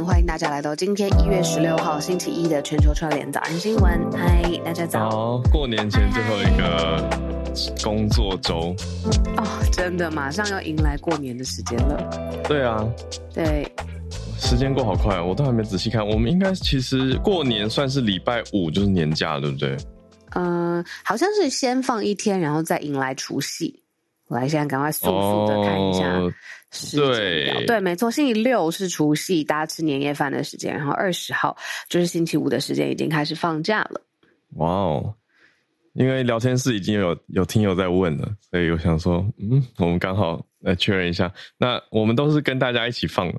欢迎大家来到今天一月十六号星期一的全球串联早安新闻。嗨，大家早。好，过年前最后一个工作周。哦，真的，马上要迎来过年的时间了。对啊，对，时间过好快啊，我都还没仔细看。我们应该其实过年算是礼拜五就是年假，对不对？嗯、呃，好像是先放一天，然后再迎来除夕。我来现在赶快速速的看一下时间表。对对，没错，星期六是除夕，大家吃年夜饭的时间。然后二十号就是星期五的时间，已经开始放假了。哇哦！因为聊天室已经有有听友在问了，所以我想说，嗯，我们刚好来确认一下。那我们都是跟大家一起放的。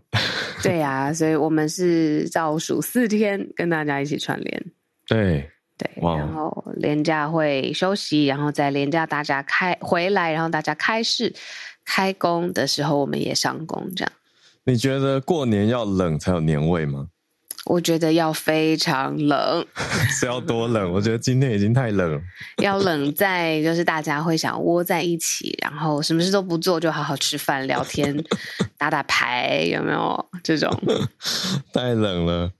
对呀、啊，所以我们是倒数四天跟大家一起串联。对。对，然后连假会休息，然后在连假大家开回来，然后大家开市开工的时候，我们也上工，这样。你觉得过年要冷才有年味吗？我觉得要非常冷，是要多冷？我觉得今天已经太冷了。要冷在就是大家会想窝在一起，然后什么事都不做，就好好吃饭、聊天、打打牌，有没有这种？太冷了。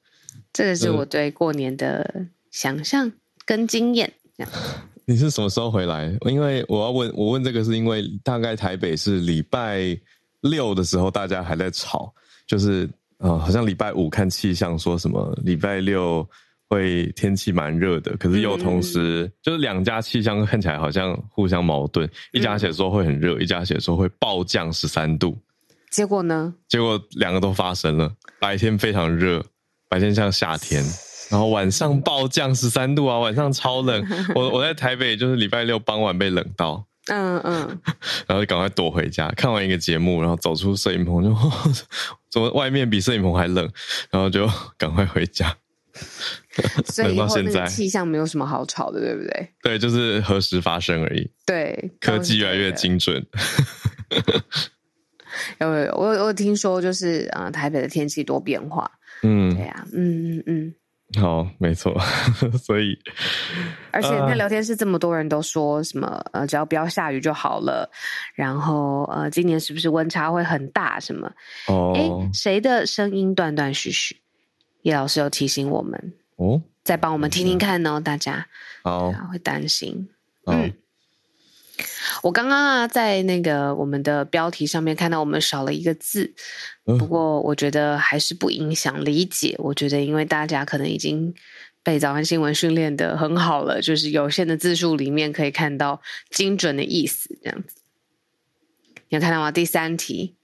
这个是我对过年的。想象跟经验，这样。你是什么时候回来？因为我要问，我问这个是因为大概台北是礼拜六的时候，大家还在吵，就是呃，好像礼拜五看气象说什么礼拜六会天气蛮热的，可是又同时、嗯、就是两家气象看起来好像互相矛盾，一家写说会很热，一家写说会暴降十三度，结果呢？结果两个都发生了，白天非常热，白天像夏天。然后晚上暴降十三度啊，晚上超冷。我我在台北就是礼拜六傍晚被冷到，嗯嗯，然后就赶快躲回家。看完一个节目，然后走出摄影棚就，怎么外面比摄影棚还冷？然后就赶快回家。所以以后那个气象没有什么好吵的，对不对？对，就是何时发生而已。对，科技越来越精准。有我我有听说就是啊、呃，台北的天气多变化。嗯，对呀、啊，嗯嗯嗯。好，没错，所以，而且那聊天室这么多人都说什么呃，只要不要下雨就好了。然后呃，今年是不是温差会很大？什么？哦，哎，谁的声音断断续续？叶老师有提醒我们哦，再帮我们听听看哦，大家好会担心。嗯。我刚刚啊，在那个我们的标题上面看到我们少了一个字，不过我觉得还是不影响理解。我觉得，因为大家可能已经被早安新闻训练的很好了，就是有限的字数里面可以看到精准的意思，这样子。你有看到吗？第三题。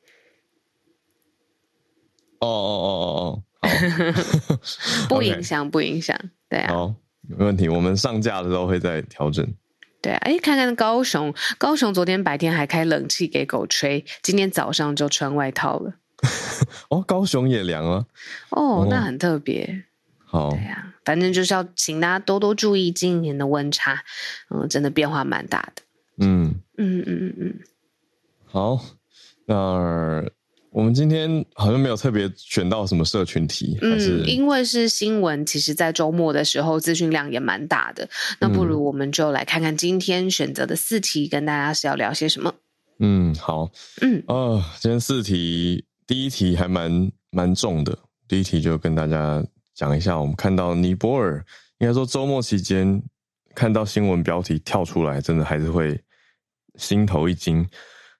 哦哦哦哦哦，不影响，不影响，对啊，好，没问题。我们上架的时候会再调整。对啊，哎，看看高雄，高雄昨天白天还开冷气给狗吹，今天早上就穿外套了。哦，高雄也凉了。哦，那很特别。好，对啊，反正就是要请大家多多注意今年的温差，嗯，真的变化蛮大的。嗯嗯嗯嗯嗯。好，那。我们今天好像没有特别选到什么社群题，还是？嗯，因为是新闻，其实在周末的时候资讯量也蛮大的。那不如我们就来看看今天选择的四题，跟大家是要聊些什么？嗯，好，嗯，哦，今天四题，第一题还蛮蛮重的。第一题就跟大家讲一下，我们看到尼泊尔，应该说周末期间看到新闻标题跳出来，真的还是会心头一惊。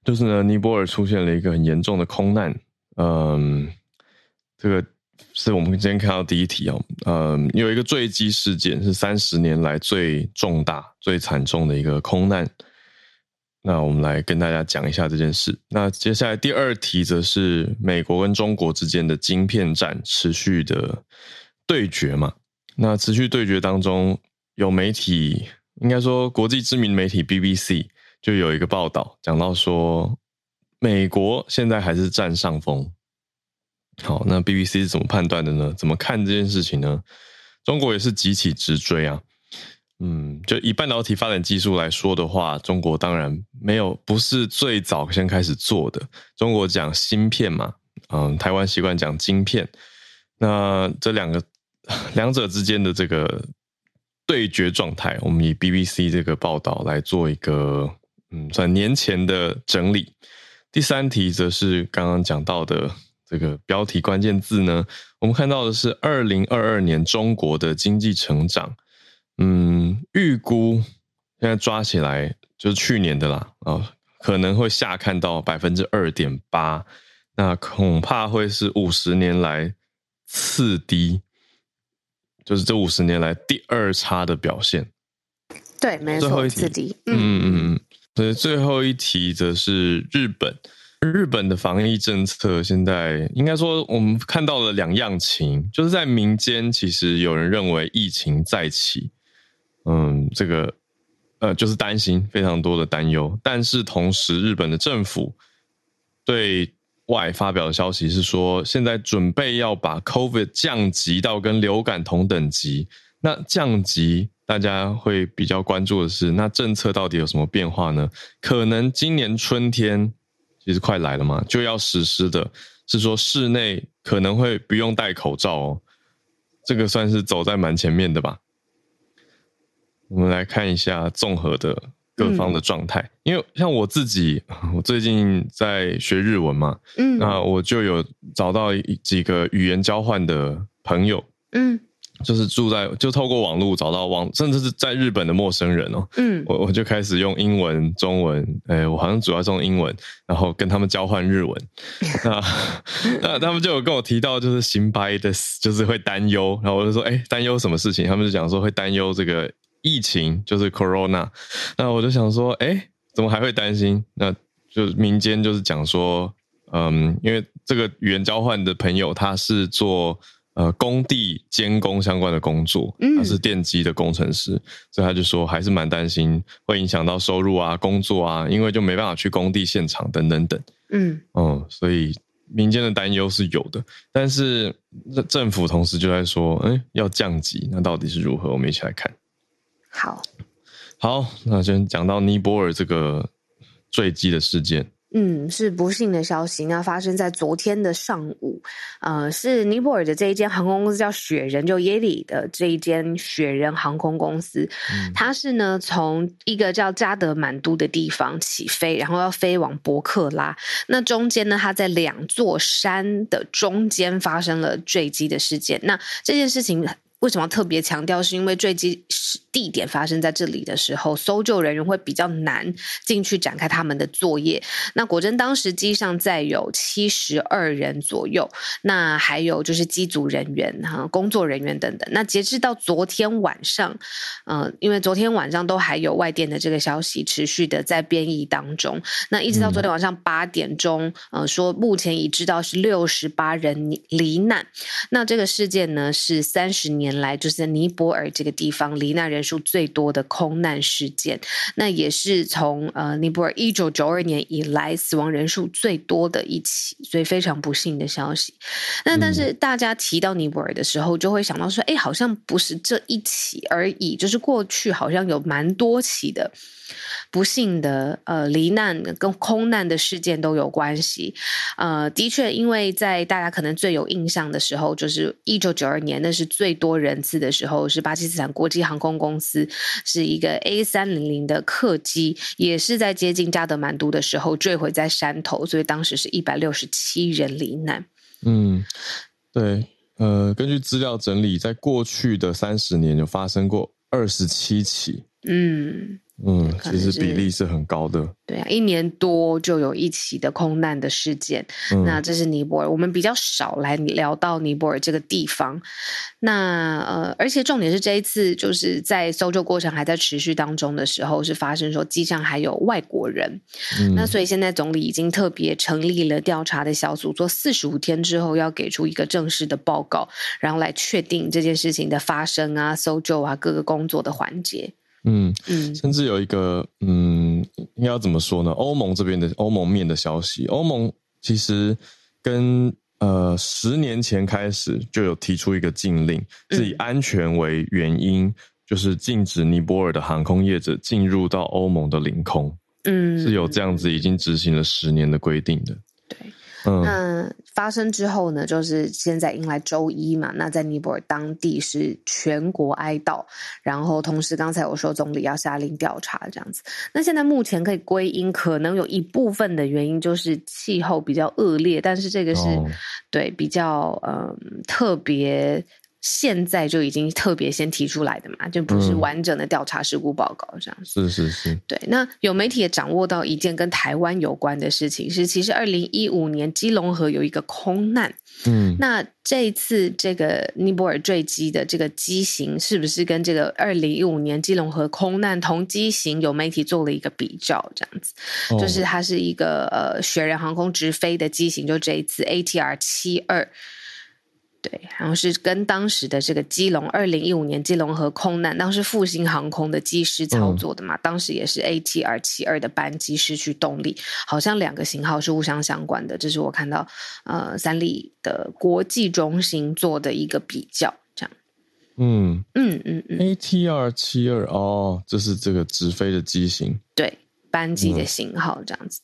就是呢，尼泊尔出现了一个很严重的空难。嗯，这个是我们今天看到第一题哦。嗯，有一个坠机事件，是三十年来最重大、最惨重的一个空难。那我们来跟大家讲一下这件事。那接下来第二题则是美国跟中国之间的晶片战持续的对决嘛。那持续对决当中，有媒体，应该说国际知名媒体 BBC。就有一个报道讲到说，美国现在还是占上风。好，那 BBC 是怎么判断的呢？怎么看这件事情呢？中国也是急起直追啊。嗯，就以半导体发展技术来说的话，中国当然没有不是最早先开始做的。中国讲芯片嘛，嗯，台湾习惯讲晶片。那这两个 两者之间的这个对决状态，我们以 BBC 这个报道来做一个。嗯，算年前的整理。第三题则是刚刚讲到的这个标题关键字呢，我们看到的是二零二二年中国的经济成长，嗯，预估现在抓起来就是去年的啦，啊，可能会下看到百分之二点八，那恐怕会是五十年来次低，就是这五十年来第二差的表现。对，没错，最后一题，次低。嗯嗯嗯，所所以最后一题则是日本。日本的防疫政策现在应该说，我们看到了两样情，就是在民间，其实有人认为疫情再起，嗯，这个呃，就是担心非常多的担忧。但是同时，日本的政府对外发表的消息是说，现在准备要把 COVID 降级到跟流感同等级。那降级，大家会比较关注的是，那政策到底有什么变化呢？可能今年春天。其实快来了嘛，就要实施的是说室内可能会不用戴口罩哦，这个算是走在蛮前面的吧。我们来看一下综合的各方的状态，嗯、因为像我自己，我最近在学日文嘛，嗯，那我就有找到几个语言交换的朋友，嗯。就是住在，就透过网络找到网，甚至是在日本的陌生人哦。嗯，我我就开始用英文、中文，哎，我好像主要是用英文，然后跟他们交换日文。那那他们就有跟我提到，就是心配です，就是会担忧。然后我就说，哎，担忧什么事情？他们就讲说会担忧这个疫情，就是 Corona。那我就想说，哎，怎么还会担心？那就民间就是讲说，嗯，因为这个语言交换的朋友他是做。呃，工地监工相关的工作，他是电机的工程师，嗯、所以他就说还是蛮担心会影响到收入啊、工作啊，因为就没办法去工地现场等等等。嗯，哦、嗯，所以民间的担忧是有的，但是政府同时就在说，哎、欸，要降级，那到底是如何？我们一起来看。好，好，那先讲到尼泊尔这个坠机的事件。嗯，是不幸的消息。那发生在昨天的上午，呃，是尼泊尔的这一间航空公司叫雪人，就耶里的这一间雪人航空公司，嗯、它是呢从一个叫加德满都的地方起飞，然后要飞往博克拉。那中间呢，它在两座山的中间发生了坠机的事件。那这件事情。为什么要特别强调？是因为坠机地点发生在这里的时候，搜救人员会比较难进去展开他们的作业。那果真当时机上载有七十二人左右，那还有就是机组人员哈、工作人员等等。那截至到昨天晚上，嗯、呃，因为昨天晚上都还有外电的这个消息持续的在编译当中。那一直到昨天晚上八点钟，呃，说目前已知道是六十八人罹难。那这个事件呢是三十年。来就是在尼泊尔这个地方罹难人数最多的空难事件，那也是从呃尼泊尔一九九二年以来死亡人数最多的一起，所以非常不幸的消息。那但是大家提到尼泊尔的时候，就会想到说，哎，好像不是这一起而已，就是过去好像有蛮多起的。不幸的呃罹难跟空难的事件都有关系，呃，的确，因为在大家可能最有印象的时候，就是一九九二年，那是最多人次的时候，是巴基斯坦国际航空公司是一个 A 三零零的客机，也是在接近加德满都的时候坠毁在山头，所以当时是一百六十七人罹难。嗯，对，呃，根据资料整理，在过去的三十年有发生过二十七起。嗯。嗯，其实比例是很高的。对啊，一年多就有一起的空难的事件。嗯、那这是尼泊尔，我们比较少来聊到尼泊尔这个地方。那呃，而且重点是这一次就是在搜救过程还在持续当中的时候，是发生说机上还有外国人。嗯、那所以现在总理已经特别成立了调查的小组，做四十五天之后要给出一个正式的报告，然后来确定这件事情的发生啊、搜救啊各个工作的环节。嗯嗯，甚至有一个嗯，应该要怎么说呢？欧盟这边的欧盟面的消息，欧盟其实跟呃十年前开始就有提出一个禁令，是以安全为原因，嗯、就是禁止尼泊尔的航空业者进入到欧盟的领空。嗯，是有这样子已经执行了十年的规定的。对，嗯，那发生之后呢，就是现在迎来周一嘛。那在尼泊尔当地是全国哀悼，然后同时刚才我说总理要下令调查这样子。那现在目前可以归因，可能有一部分的原因就是气候比较恶劣，但是这个是、哦、对比较嗯特别。现在就已经特别先提出来的嘛，就不是完整的调查事故报告这样子。嗯、是是是，对。那有媒体也掌握到一件跟台湾有关的事情，是其实二零一五年基隆河有一个空难。嗯。那这一次这个尼泊尔坠机的这个机型，是不是跟这个二零一五年基隆河空难同机型？有媒体做了一个比较，这样子，哦、就是它是一个呃雪人航空直飞的机型，就这一次 ATR 七二。对，然后是跟当时的这个基隆二零一五年基隆河空难，当时复兴航空的机师操作的嘛，嗯、当时也是 ATR 七二的班机失去动力，好像两个型号是互相相关的，这是我看到呃三立的国际中心做的一个比较，这样。嗯嗯嗯嗯，ATR 七二哦，这是这个直飞的机型，对。班机的型号这样子，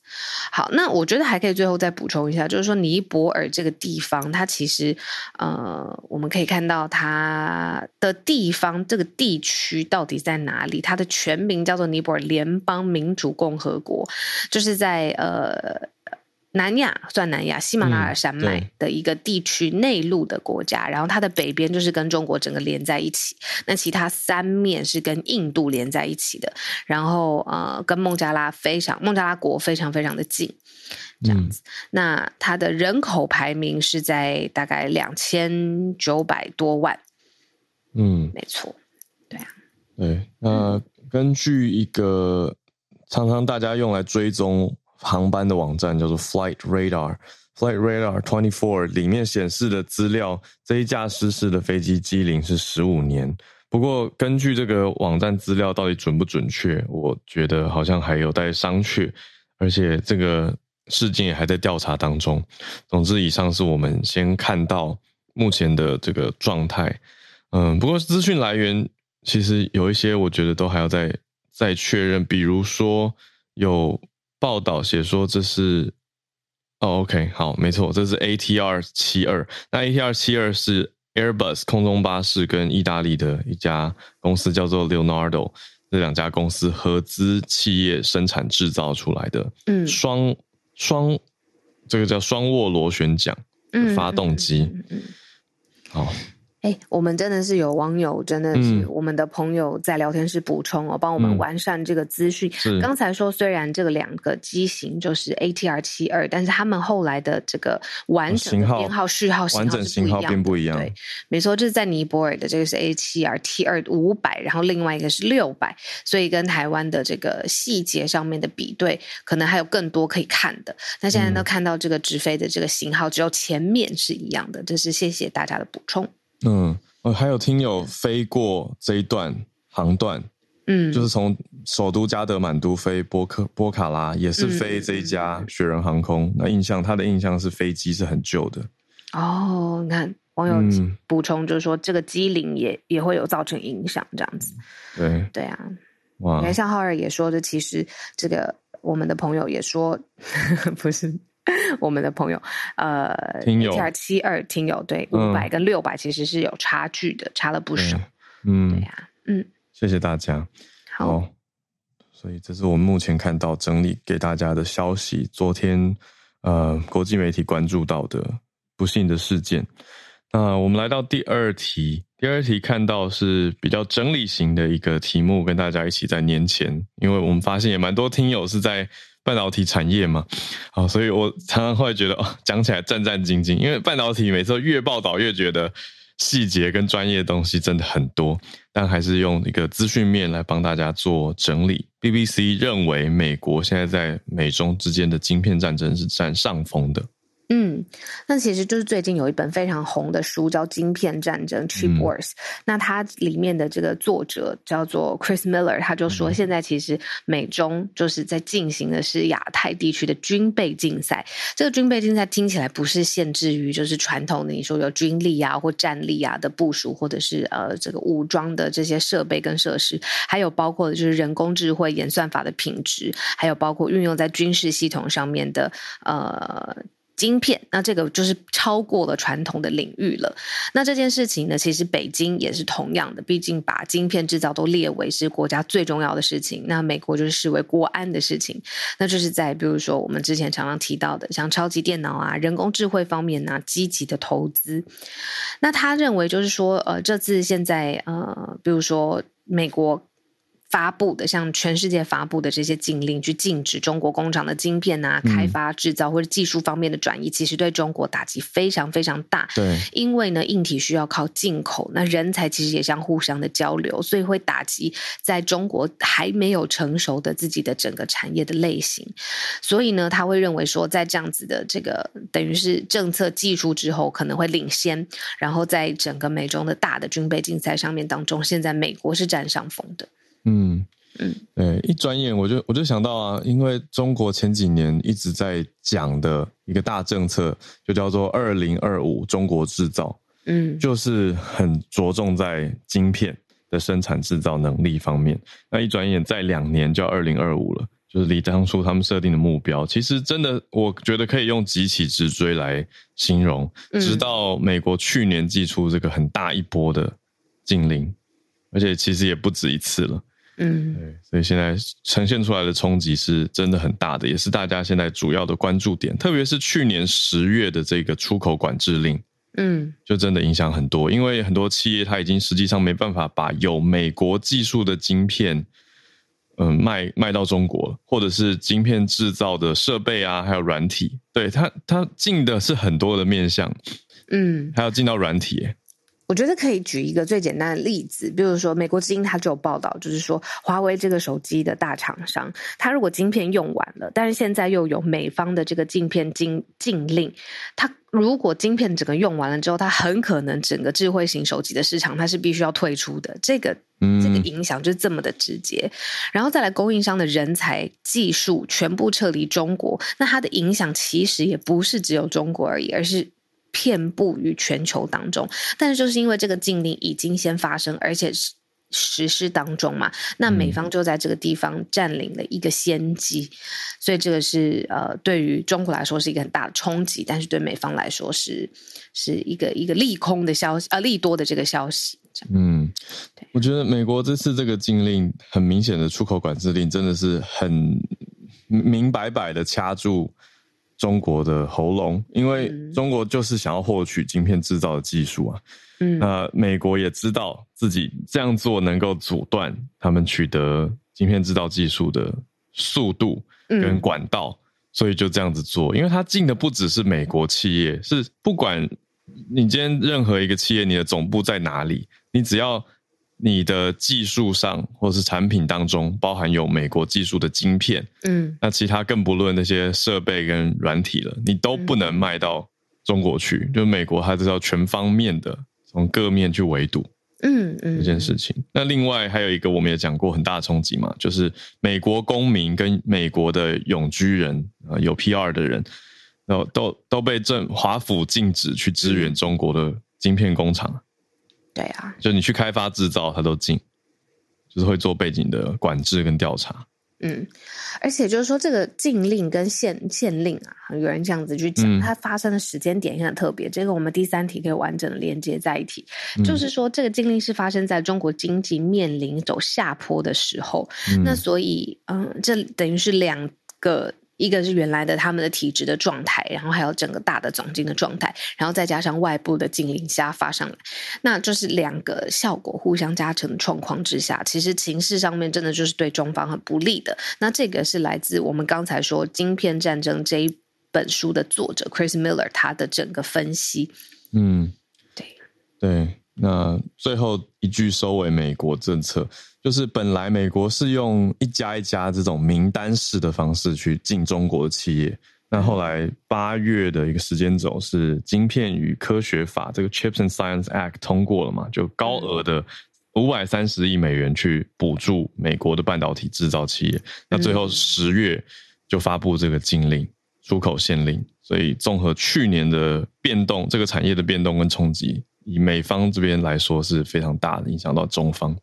好，那我觉得还可以最后再补充一下，就是说尼泊尔这个地方，它其实呃，我们可以看到它的地方这个地区到底在哪里？它的全名叫做尼泊尔联邦民主共和国，就是在呃。南亚算南亚，喜马拉雅山脉的一个地区内陆的国家，嗯、然后它的北边就是跟中国整个连在一起，那其他三面是跟印度连在一起的，然后呃，跟孟加拉非常孟加拉国非常非常的近，这样子。嗯、那它的人口排名是在大概两千九百多万，嗯，没错，对啊，对，那根据一个常常大家用来追踪。航班的网站叫做 Flight Radar，Flight Radar Twenty Four 里面显示的资料，这一架失事的飞机机龄是十五年。不过，根据这个网站资料到底准不准确，我觉得好像还有待商榷。而且，这个事件也还在调查当中。总之，以上是我们先看到目前的这个状态。嗯，不过资讯来源其实有一些，我觉得都还要再再确认。比如说有。报道写说这是哦，OK，好，没错，这是 ATR 七二。那 ATR 七二是 Airbus 空中巴士跟意大利的一家公司叫做 Leonardo 这两家公司合资企业生产制造出来的，嗯，双双这个叫双涡螺旋桨发动机，嗯，嗯，嗯，好。哎，我们真的是有网友，真的是我们的朋友在聊天室补充哦，帮我们完善这个资讯。嗯、刚才说，虽然这个两个机型就是 ATR 七二，但是他们后来的这个完整的编号序号型号是不一样的。并不一样。对，没错，就是在尼泊尔的这个是 ATR 七二五百，然后另外一个是六百，所以跟台湾的这个细节上面的比对，可能还有更多可以看的。那现在都看到这个直飞的这个型号，只有前面是一样的，这是谢谢大家的补充。嗯，还有听友飞过这一段航段，嗯，就是从首都加德满都飞波克波卡拉，也是飞这一家雪人航空。嗯、那印象，他的印象是飞机是很旧的。哦，你看网友补充就是说，这个机龄也也会有造成影响，这样子。对对啊，哇！你看像浩尔也说的，其实这个我们的朋友也说，不是。我们的朋友，呃听友七二听友对五百跟六百其实是有差距的，嗯、差了不少。嗯，对呀、啊，嗯，谢谢大家。好，所以这是我们目前看到整理给大家的消息。昨天，呃，国际媒体关注到的不幸的事件。那我们来到第二题，第二题看到是比较整理型的一个题目，跟大家一起在年前，因为我们发现也蛮多听友是在。半导体产业嘛，啊，所以我常常会觉得哦，讲起来战战兢兢，因为半导体每次越报道越觉得细节跟专业的东西真的很多，但还是用一个资讯面来帮大家做整理。BBC 认为，美国现在在美中之间的晶片战争是占上风的。嗯，那其实就是最近有一本非常红的书，叫《晶片战争》（Chip Wars）。那它里面的这个作者叫做 Chris Miller，他就说，现在其实美中就是在进行的是亚太地区的军备竞赛。这个军备竞赛听起来不是限制于就是传统的你说有军力啊或战力啊的部署，或者是呃这个武装的这些设备跟设施，还有包括的就是人工智慧演算法的品质，还有包括运用在军事系统上面的呃。晶片，那这个就是超过了传统的领域了。那这件事情呢，其实北京也是同样的，毕竟把晶片制造都列为是国家最重要的事情，那美国就是视为国安的事情。那就是在比如说我们之前常常提到的，像超级电脑啊、人工智慧方面啊，积极的投资。那他认为就是说，呃，这次现在呃，比如说美国。发布的像全世界发布的这些禁令，去禁止中国工厂的晶片啊、开发制造或者技术方面的转移，其实对中国打击非常非常大。对，因为呢，硬体需要靠进口，那人才其实也相互相的交流，所以会打击在中国还没有成熟的自己的整个产业的类型。所以呢，他会认为说，在这样子的这个等于是政策技术之后，可能会领先。然后在整个美中的大的军备竞赛上面当中，现在美国是占上风的。嗯嗯，对，一转眼我就我就想到啊，因为中国前几年一直在讲的一个大政策，就叫做“二零二五中国制造”，嗯，就是很着重在晶片的生产制造能力方面。那一转眼再两年就要二零二五了，就是离当初他们设定的目标，其实真的我觉得可以用急起直追来形容。直到美国去年祭出这个很大一波的禁令，而且其实也不止一次了。嗯，对，所以现在呈现出来的冲击是真的很大的，也是大家现在主要的关注点。特别是去年十月的这个出口管制令，嗯，就真的影响很多，因为很多企业它已经实际上没办法把有美国技术的晶片，嗯，卖卖到中国，或者是晶片制造的设备啊，还有软体，对，它它进的是很多的面向，嗯，还要进到软体。我觉得可以举一个最简单的例子，比如说美国之音它就有报道，就是说华为这个手机的大厂商，它如果晶片用完了，但是现在又有美方的这个晶片禁禁令，它如果晶片整个用完了之后，它很可能整个智慧型手机的市场它是必须要退出的，这个这个影响就是这么的直接。然后再来供应商的人才技术全部撤离中国，那它的影响其实也不是只有中国而已，而是。遍布于全球当中，但是就是因为这个禁令已经先发生，而且是实施当中嘛，那美方就在这个地方占领了一个先机，嗯、所以这个是呃，对于中国来说是一个很大的冲击，但是对美方来说是是一个一个利空的消息，呃，利多的这个消息。嗯，我觉得美国这次这个禁令很明显的出口管制令，真的是很明白白的掐住。中国的喉咙，因为中国就是想要获取晶片制造的技术啊。嗯，那美国也知道自己这样做能够阻断他们取得晶片制造技术的速度跟管道，嗯，所以就这样子做。因为它进的不只是美国企业，是不管你今天任何一个企业，你的总部在哪里，你只要。你的技术上或是产品当中包含有美国技术的晶片，嗯，那其他更不论那些设备跟软体了，你都不能卖到中国去。嗯、就美国它是要全方面的从各面去围堵，嗯嗯，这件事情。那另外还有一个我们也讲过很大的冲击嘛，就是美国公民跟美国的永居人啊，有 PR 的人，然后都都被政华府禁止去支援中国的晶片工厂。对啊，就你去开发制造，它都进，就是会做背景的管制跟调查。嗯，而且就是说，这个禁令跟限限令啊，有人这样子去讲，嗯、它发生的时间点也很特别。这个我们第三题可以完整的连接在一起，嗯、就是说，这个禁令是发生在中国经济面临走下坡的时候。嗯、那所以，嗯，这等于是两个。一个是原来的他们的体制的状态，然后还有整个大的总经的状态，然后再加上外部的禁令下发上来，那就是两个效果互相加成的状况之下，其实情势上面真的就是对中方很不利的。那这个是来自我们刚才说《晶片战争》这一本书的作者 Chris Miller 他的整个分析。嗯，对对。那最后一句收尾，美国政策就是本来美国是用一家一家这种名单式的方式去进中国的企业，那后来八月的一个时间轴是《晶片与科学法》这个 Chips and Science Act 通过了嘛，就高额的五百三十亿美元去补助美国的半导体制造企业，那最后十月就发布这个禁令，出口限令，所以综合去年的变动，这个产业的变动跟冲击。以美方这边来说是非常大的，影响到中方。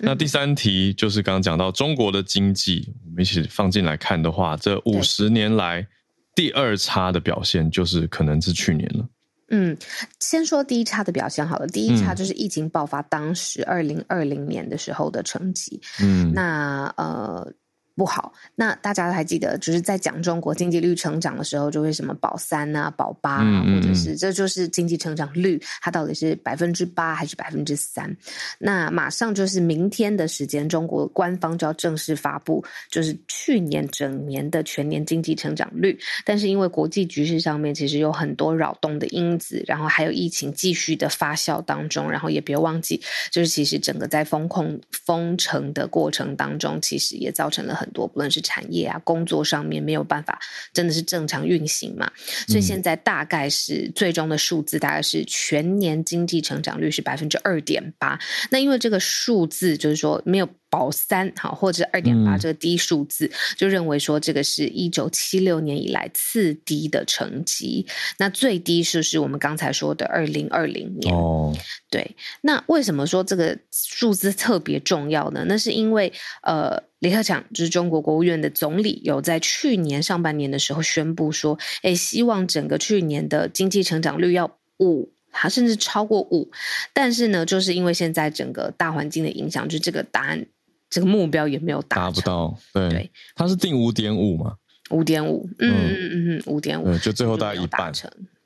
那第三题就是刚刚讲到中国的经济，我们一起放进来看的话，这五十年来第二差的表现就是可能是去年了。嗯，先说第一差的表现好了。第一差就是疫情爆发当时二零二零年的时候的成绩。嗯，那呃。不好，那大家还记得，就是在讲中国经济率成长的时候，就会什么保三啊、保八啊，或者是这就是经济成长率，它到底是百分之八还是百分之三？那马上就是明天的时间，中国官方就要正式发布，就是去年整年的全年经济成长率。但是因为国际局势上面其实有很多扰动的因子，然后还有疫情继续的发酵当中，然后也别忘记，就是其实整个在风控封城的过程当中，其实也造成了很。多不论是产业啊，工作上面没有办法，真的是正常运行嘛？所以现在大概是最终的数字，大概是全年经济成长率是百分之二点八。那因为这个数字就是说没有。保三好，或者二点八这个低数字，嗯，就认为说这个是一九七六年以来次低的成绩。那最低是是我们刚才说的二零二零年。哦，对。那为什么说这个数字特别重要呢？那是因为呃，李克强就是中国国务院的总理，有在去年上半年的时候宣布说，哎，希望整个去年的经济成长率要五。它甚至超过五。但是呢，就是因为现在整个大环境的影响，就这个答案。这个目标也没有达达不到，对，对他是定五点五嘛？五点五，嗯嗯嗯嗯，五点五，就最后大概一半，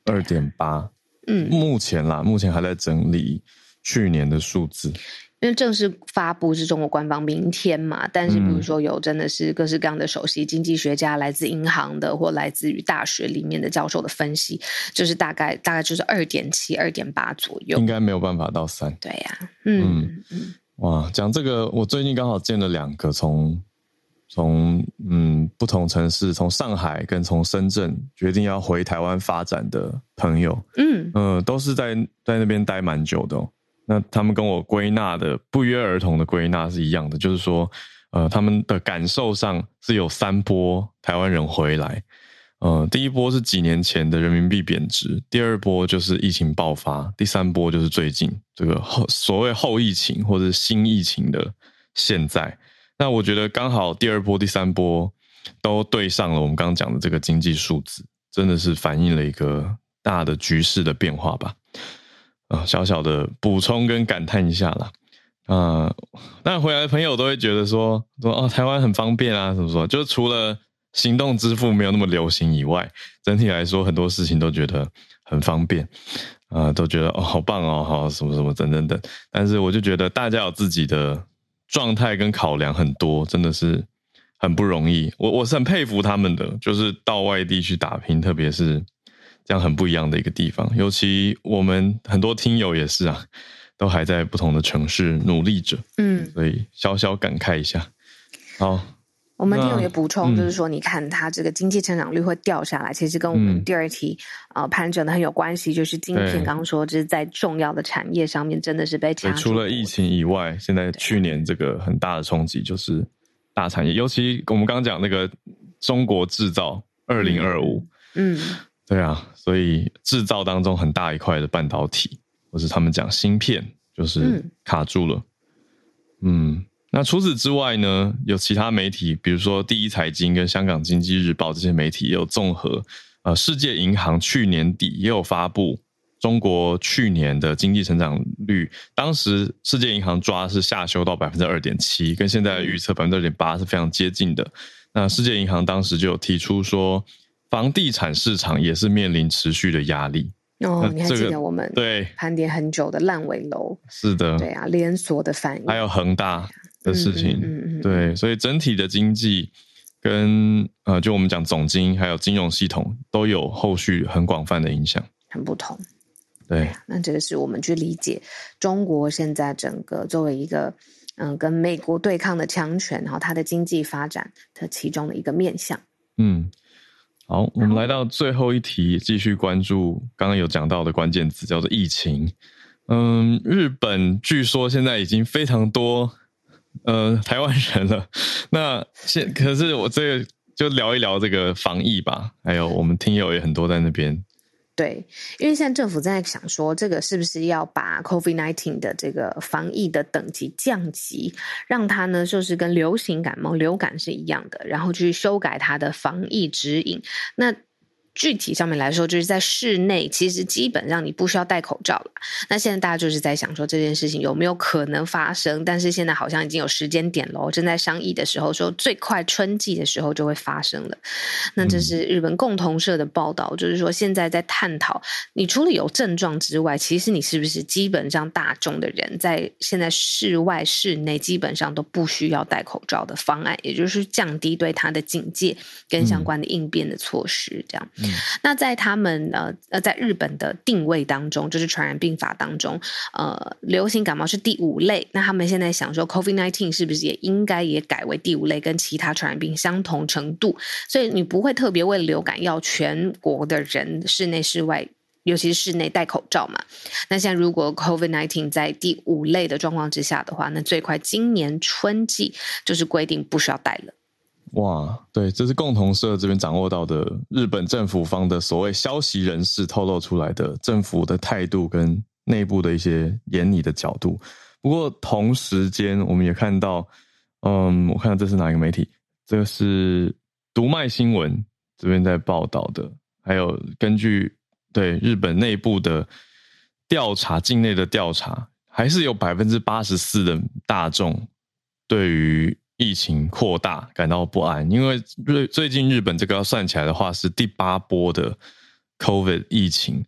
二点八，嗯，目前啦，目前还在整理去年的数字，因为正式发布是中国官方明天嘛，但是比如说有真的是各式各样的首席经济学家，来自银行的或来自于大学里面的教授的分析，就是大概大概就是二点七、二点八左右，应该没有办法到三，对呀、啊，嗯嗯。嗯哇，讲这个，我最近刚好见了两个从从嗯不同城市，从上海跟从深圳决定要回台湾发展的朋友，嗯嗯、呃，都是在在那边待蛮久的、哦。那他们跟我归纳的不约而同的归纳是一样的，就是说，呃，他们的感受上是有三波台湾人回来。呃，第一波是几年前的人民币贬值，第二波就是疫情爆发，第三波就是最近这个后所谓后疫情或者新疫情的现在。那我觉得刚好第二波、第三波都对上了我们刚刚讲的这个经济数字，真的是反映了一个大的局势的变化吧。啊、小小的补充跟感叹一下啦。啊、呃，但回来的朋友都会觉得说说哦，台湾很方便啊，怎么说？就除了。行动支付没有那么流行以外，整体来说很多事情都觉得很方便，啊、呃，都觉得哦好棒哦，好什么什么等等等。但是我就觉得大家有自己的状态跟考量很多，真的是很不容易。我我是很佩服他们的，就是到外地去打拼，特别是这样很不一样的一个地方。尤其我们很多听友也是啊，都还在不同的城市努力着，嗯，所以小小感慨一下，好。我们听友也补充，就是说，你看它这个经济成长率会掉下来，嗯、其实跟我们第二题啊盘整的很有关系。就是晶片刚刚说，就是在重要的产业上面真的是被掐住。除了疫情以外，现在去年这个很大的冲击就是大产业，尤其我们刚刚讲那个中国制造二零二五，嗯，对啊，所以制造当中很大一块的半导体，或是他们讲芯片，就是卡住了，嗯。嗯那除此之外呢，有其他媒体，比如说第一财经跟香港经济日报这些媒体也有综合，呃，世界银行去年底也有发布中国去年的经济成长率，当时世界银行抓是下修到百分之二点七，跟现在预测百分之二点八是非常接近的。那世界银行当时就有提出说，房地产市场也是面临持续的压力。哦，你还记得我们对盘点很久的烂尾楼？是的，对啊，连锁的反应，还有恒大。的事情，嗯嗯嗯、对，所以整体的经济跟呃，就我们讲总经还有金融系统都有后续很广泛的影响，很不同。对，那这个是我们去理解中国现在整个作为一个嗯、呃、跟美国对抗的强权，然后它的经济发展的其中的一个面向。嗯，好，我们来到最后一题，继续关注刚刚有讲到的关键词，叫做疫情。嗯，日本据说现在已经非常多。呃，台湾人了，那现可是我这个就聊一聊这个防疫吧，还有我们听友也很多在那边。对，因为现在政府在想说，这个是不是要把 COVID nineteen 的这个防疫的等级降级，让它呢就是跟流行感冒、流感是一样的，然后去修改它的防疫指引。那具体上面来说，就是在室内，其实基本上你不需要戴口罩了。那现在大家就是在想说这件事情有没有可能发生？但是现在好像已经有时间点了，正在商议的时候说最快春季的时候就会发生了。那这是日本共同社的报道，嗯、就是说现在在探讨，你除了有症状之外，其实你是不是基本上大众的人在现在室外、室内基本上都不需要戴口罩的方案，也就是降低对它的警戒跟相关的应变的措施，这样。那在他们呃呃，在日本的定位当中，就是传染病法当中，呃，流行感冒是第五类。那他们现在想说，COVID-19 是不是也应该也改为第五类，跟其他传染病相同程度？所以你不会特别为流感要全国的人室内室外，尤其是室内戴口罩嘛？那现在如果 COVID-19 在第五类的状况之下的话，那最快今年春季就是规定不需要戴了。哇，对，这是共同社这边掌握到的日本政府方的所谓消息人士透露出来的政府的态度跟内部的一些研拟的角度。不过同时间，我们也看到，嗯，我看这是哪一个媒体？这个是读卖新闻这边在报道的，还有根据对日本内部的调查，境内的调查，还是有百分之八十四的大众对于。疫情扩大感到不安，因为最最近日本这个要算起来的话是第八波的 COVID 疫情，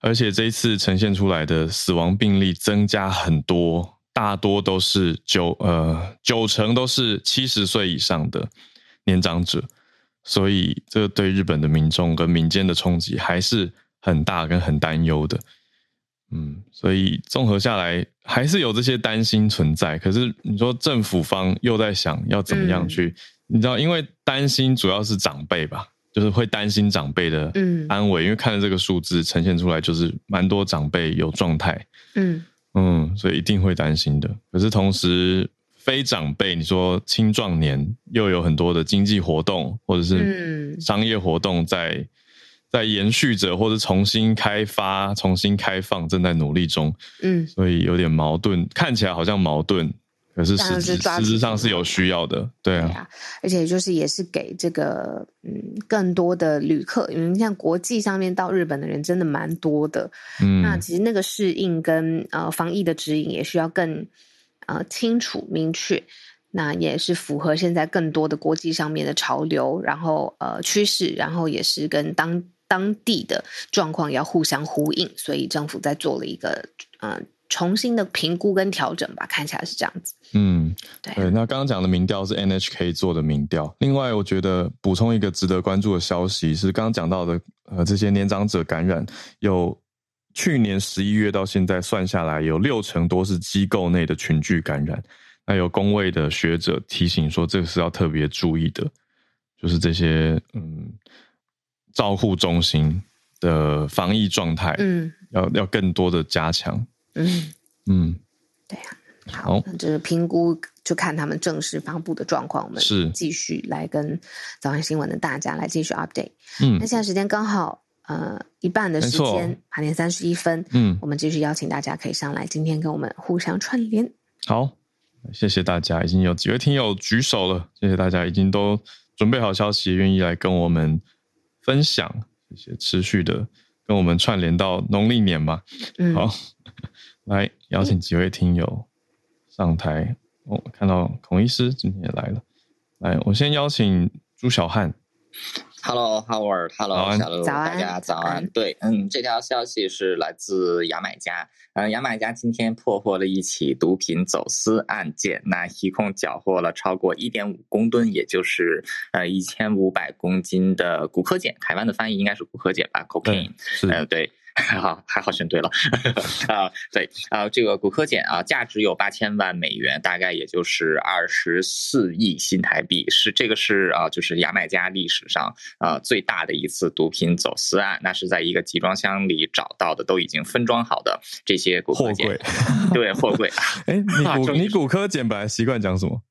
而且这一次呈现出来的死亡病例增加很多，大多都是九呃九成都是七十岁以上的年长者，所以这对日本的民众跟民间的冲击还是很大跟很担忧的。嗯，所以综合下来，还是有这些担心存在。可是你说政府方又在想要怎么样去，嗯、你知道，因为担心主要是长辈吧，就是会担心长辈的安危。嗯、因为看了这个数字呈现出来，就是蛮多长辈有状态。嗯嗯，所以一定会担心的。可是同时，非长辈，你说青壮年又有很多的经济活动或者是商业活动在。在延续着，或者重新开发、重新开放，正在努力中。嗯，所以有点矛盾，看起来好像矛盾，可是实质实质上是有需要的。对啊，对啊，而且就是也是给这个嗯更多的旅客，因为像国际上面到日本的人真的蛮多的。嗯，那其实那个适应跟呃防疫的指引也需要更呃清楚明确，那也是符合现在更多的国际上面的潮流，然后呃趋势，然后也是跟当。当地的状况要互相呼应，所以政府在做了一个呃重新的评估跟调整吧，看起来是这样子。嗯，对，对。那刚刚讲的民调是 NHK 做的民调。另外，我觉得补充一个值得关注的消息是，刚刚讲到的呃这些年长者感染，有去年十一月到现在算下来，有六成多是机构内的群聚感染。那有工位的学者提醒说，这个是要特别注意的，就是这些嗯。照护中心的防疫状态，嗯，要要更多的加强，嗯。嗯，对呀、啊，好，那这个评估就看他们正式发布的状况，我们是。继续来跟早安新闻的大家来继续 update，嗯，那现在时间刚好呃一半的时间，八点三十一分，嗯，我们继续邀请大家可以上来，今天跟我们互相串联，好，谢谢大家，已经有几位听友举手了，谢谢大家已经都准备好消息，愿意来跟我们。分享持续的跟我们串联到农历年嘛，嗯、好，来邀请几位听友上台。我、看到孔医师今天也来了，来，我先邀请朱小汉。Hello，Howard，Hello，小鹿，大家早安。对，嗯，这条消息是来自牙买加，嗯，牙买加今天破获了一起毒品走私案件，那一共缴获了超过一点五公吨，也就是呃一千五百公斤的古柯碱，台湾的翻译应该是古柯碱吧，cocaine，嗯、呃，对。还 好，还好选对了 啊！对啊，这个骨科碱啊，价值有八千万美元，大概也就是二十四亿新台币，是这个是啊，就是牙买加历史上啊最大的一次毒品走私案。那是在一个集装箱里找到的，都已经分装好的这些货柜对货柜。哎，你 古你古柯碱本来习惯讲什么？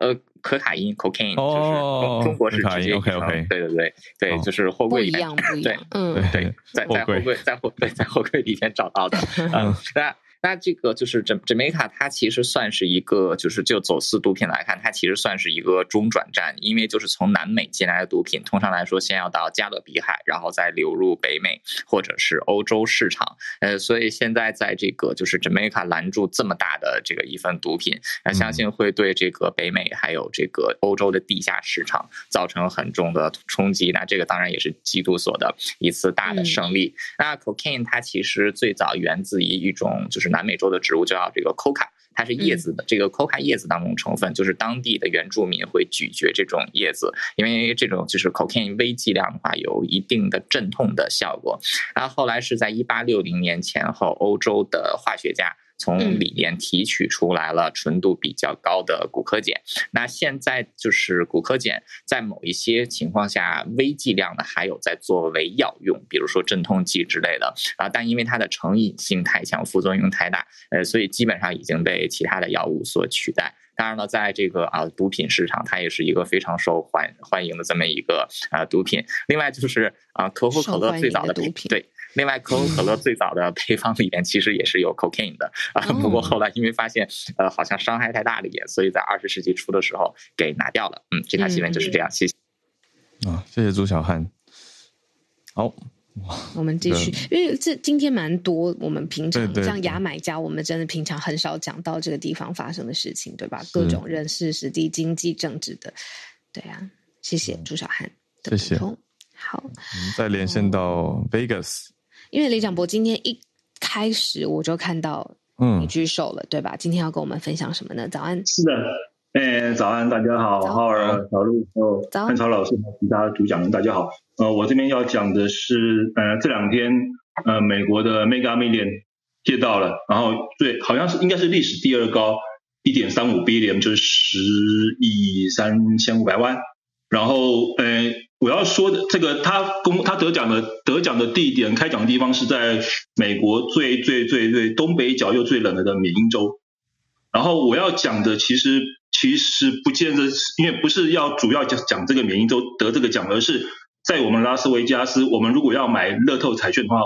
呃，可卡因 （cocaine） 就是中国是直接 OK OK，对对对对，就是货柜里面，对，嗯，对，在在货柜在货对在货柜里面找到的，嗯，那那这个就是 Jamaica，它其实算是一个，就是就走私毒品来看，它其实算是一个中转站，因为就是从南美进来的毒品，通常来说先要到加勒比海，然后再流入北美或者是欧洲市场。呃，所以现在在这个就是 Jamaica 拦住这么大的这个一份毒品，那相信会对这个北美还有这个欧洲的地下市场造成很重的冲击。那这个当然也是缉毒所的一次大的胜利。嗯、那 Cocaine 它其实最早源自于一种就是。南美洲的植物叫这个 coca，它是叶子的。这个 coca 叶子当中成分就是当地的原住民会咀嚼这种叶子，因为这种就是 cocaine 微剂量的话有一定的镇痛的效果。然后后来是在一八六零年前后，欧洲的化学家。从里面提取出来了纯度比较高的骨科碱，那现在就是骨科碱在某一些情况下微剂量的还有在作为药用，比如说镇痛剂之类的啊，但因为它的成瘾性太强，副作用太大，呃，所以基本上已经被其他的药物所取代。当然了，在这个啊毒品市场，它也是一个非常受欢欢迎的这么一个啊毒品。另外就是啊可口可乐最早的毒品，对。另外，可口可乐最早的配方里面其实也是有 cocaine 的啊，不过后来因为发现呃好像伤害太大了也，所以在二十世纪初的时候给拿掉了。嗯，这条新闻就是这样。谢谢。啊，谢谢朱小汉。好，我们继续，因为这今天蛮多，我们平常像牙买加，我们真的平常很少讲到这个地方发生的事情，对吧？各种人事、实地、经济、政治的，对啊。谢谢朱小汉的补充。好，我们再连线到 Vegas。因为李长博今天一开始我就看到，嗯，你举手了，嗯、对吧？今天要跟我们分享什么呢？早安。是的，哎，早安，大家好，浩儿、小路还有汉超老师和其他主讲人，大家好。呃，我这边要讲的是，呃，这两天，呃，美国的 Mega Million 借到了，然后最好像是应该是历史第二高，一点三五 billion 就是十亿三千五百万，然后，呃。我要说的这个，他公他得奖的得奖的地点，开奖的地方是在美国最最最最东北角又最冷的的缅因州。然后我要讲的其实其实不见得，因为不是要主要讲讲这个缅因州得这个奖，而是在我们拉斯维加斯，我们如果要买乐透彩券的话，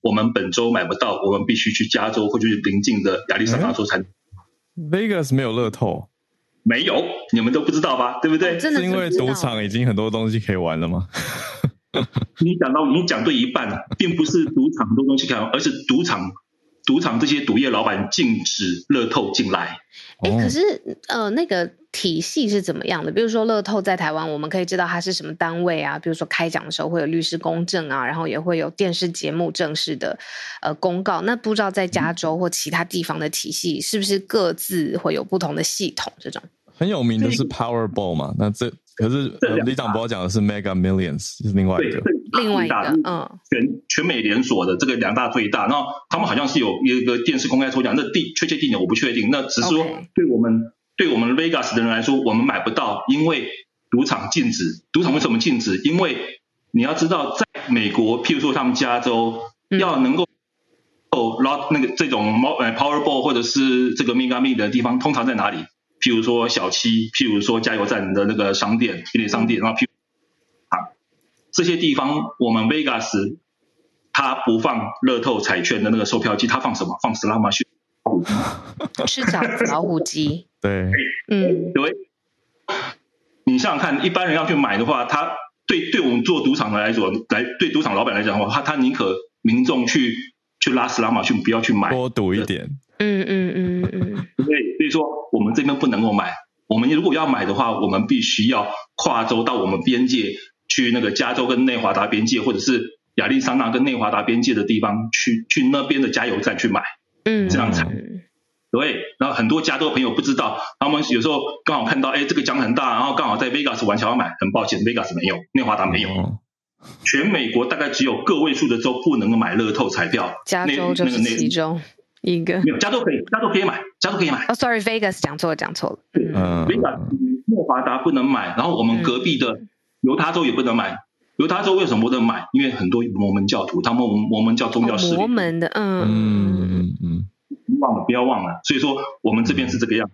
我们本州买不到，我们必须去加州或者是邻近的亚利桑那州才。Vegas 没有乐透。没有，你们都不知道吧？对不对？是因为赌场已经很多东西可以玩了吗？你讲到，你讲对一半了，并不是赌场很多东西可以玩，而是赌场。赌场这些赌业老板禁止乐透进来。哎，可是呃，那个体系是怎么样的？比如说乐透在台湾，我们可以知道它是什么单位啊？比如说开奖的时候会有律师公证啊，然后也会有电视节目正式的呃公告。那不知道在加州或其他地方的体系是不是各自会有不同的系统？这种很有名的是 Powerball 嘛？那这可是李长博讲的是 Mega Millions，是另外一个。另外一个，嗯，全全美连锁的这个两大最大，那他们好像是有一个电视公开抽奖，那地确切地点我不确定，那只是说对我们对我们 Vegas 的人来说，我们买不到，因为赌场禁止。赌场为什么禁止？因为你要知道，在美国，譬如说他们加州要能够哦然后那个这种 Powerball 或者是这个 Mega Millions 的地方，通常在哪里？譬如说小七，譬如说加油站的那个商店、便利商店，然后譬如。这些地方，我们 Vegas 他不放乐透彩券的那个售票机，他放什么？放 slot machine。吃饺子老虎机。对，嗯，对。你想想看，一般人要去买的话，他对对我们做赌场的来说，来对赌场老板来讲的话，他他宁可民众去去拉斯拉马逊不要去买，多赌一点。嗯嗯嗯嗯嗯。对，所以说我们这边不能够买。我们如果要买的话，我们必须要跨州到我们边界。去那个加州跟内华达边界，或者是亚利桑那跟内华达边界的地方，去去那边的加油站去买，嗯，这样才对。然后很多加州朋友不知道，他们有时候刚好看到，哎，这个奖很大，然后刚好在 Vegas 玩，想要买，很抱歉，Vegas 没有，内华达没有，全美国大概只有个位数的州不能够买乐透彩票，加州就是其中一个。没有，加州可以，加州可以买，加州可以买。哦，sorry，Vegas 讲错了，讲错了。嗯，Vegas 内华达不能买，然后我们隔壁的。犹他州也不能买，犹他州为什么不能买？因为很多摩门教徒，他们摩门教宗教势力。摩门的，嗯嗯嗯嗯，忘了不要忘了。所以说我们这边是这个样，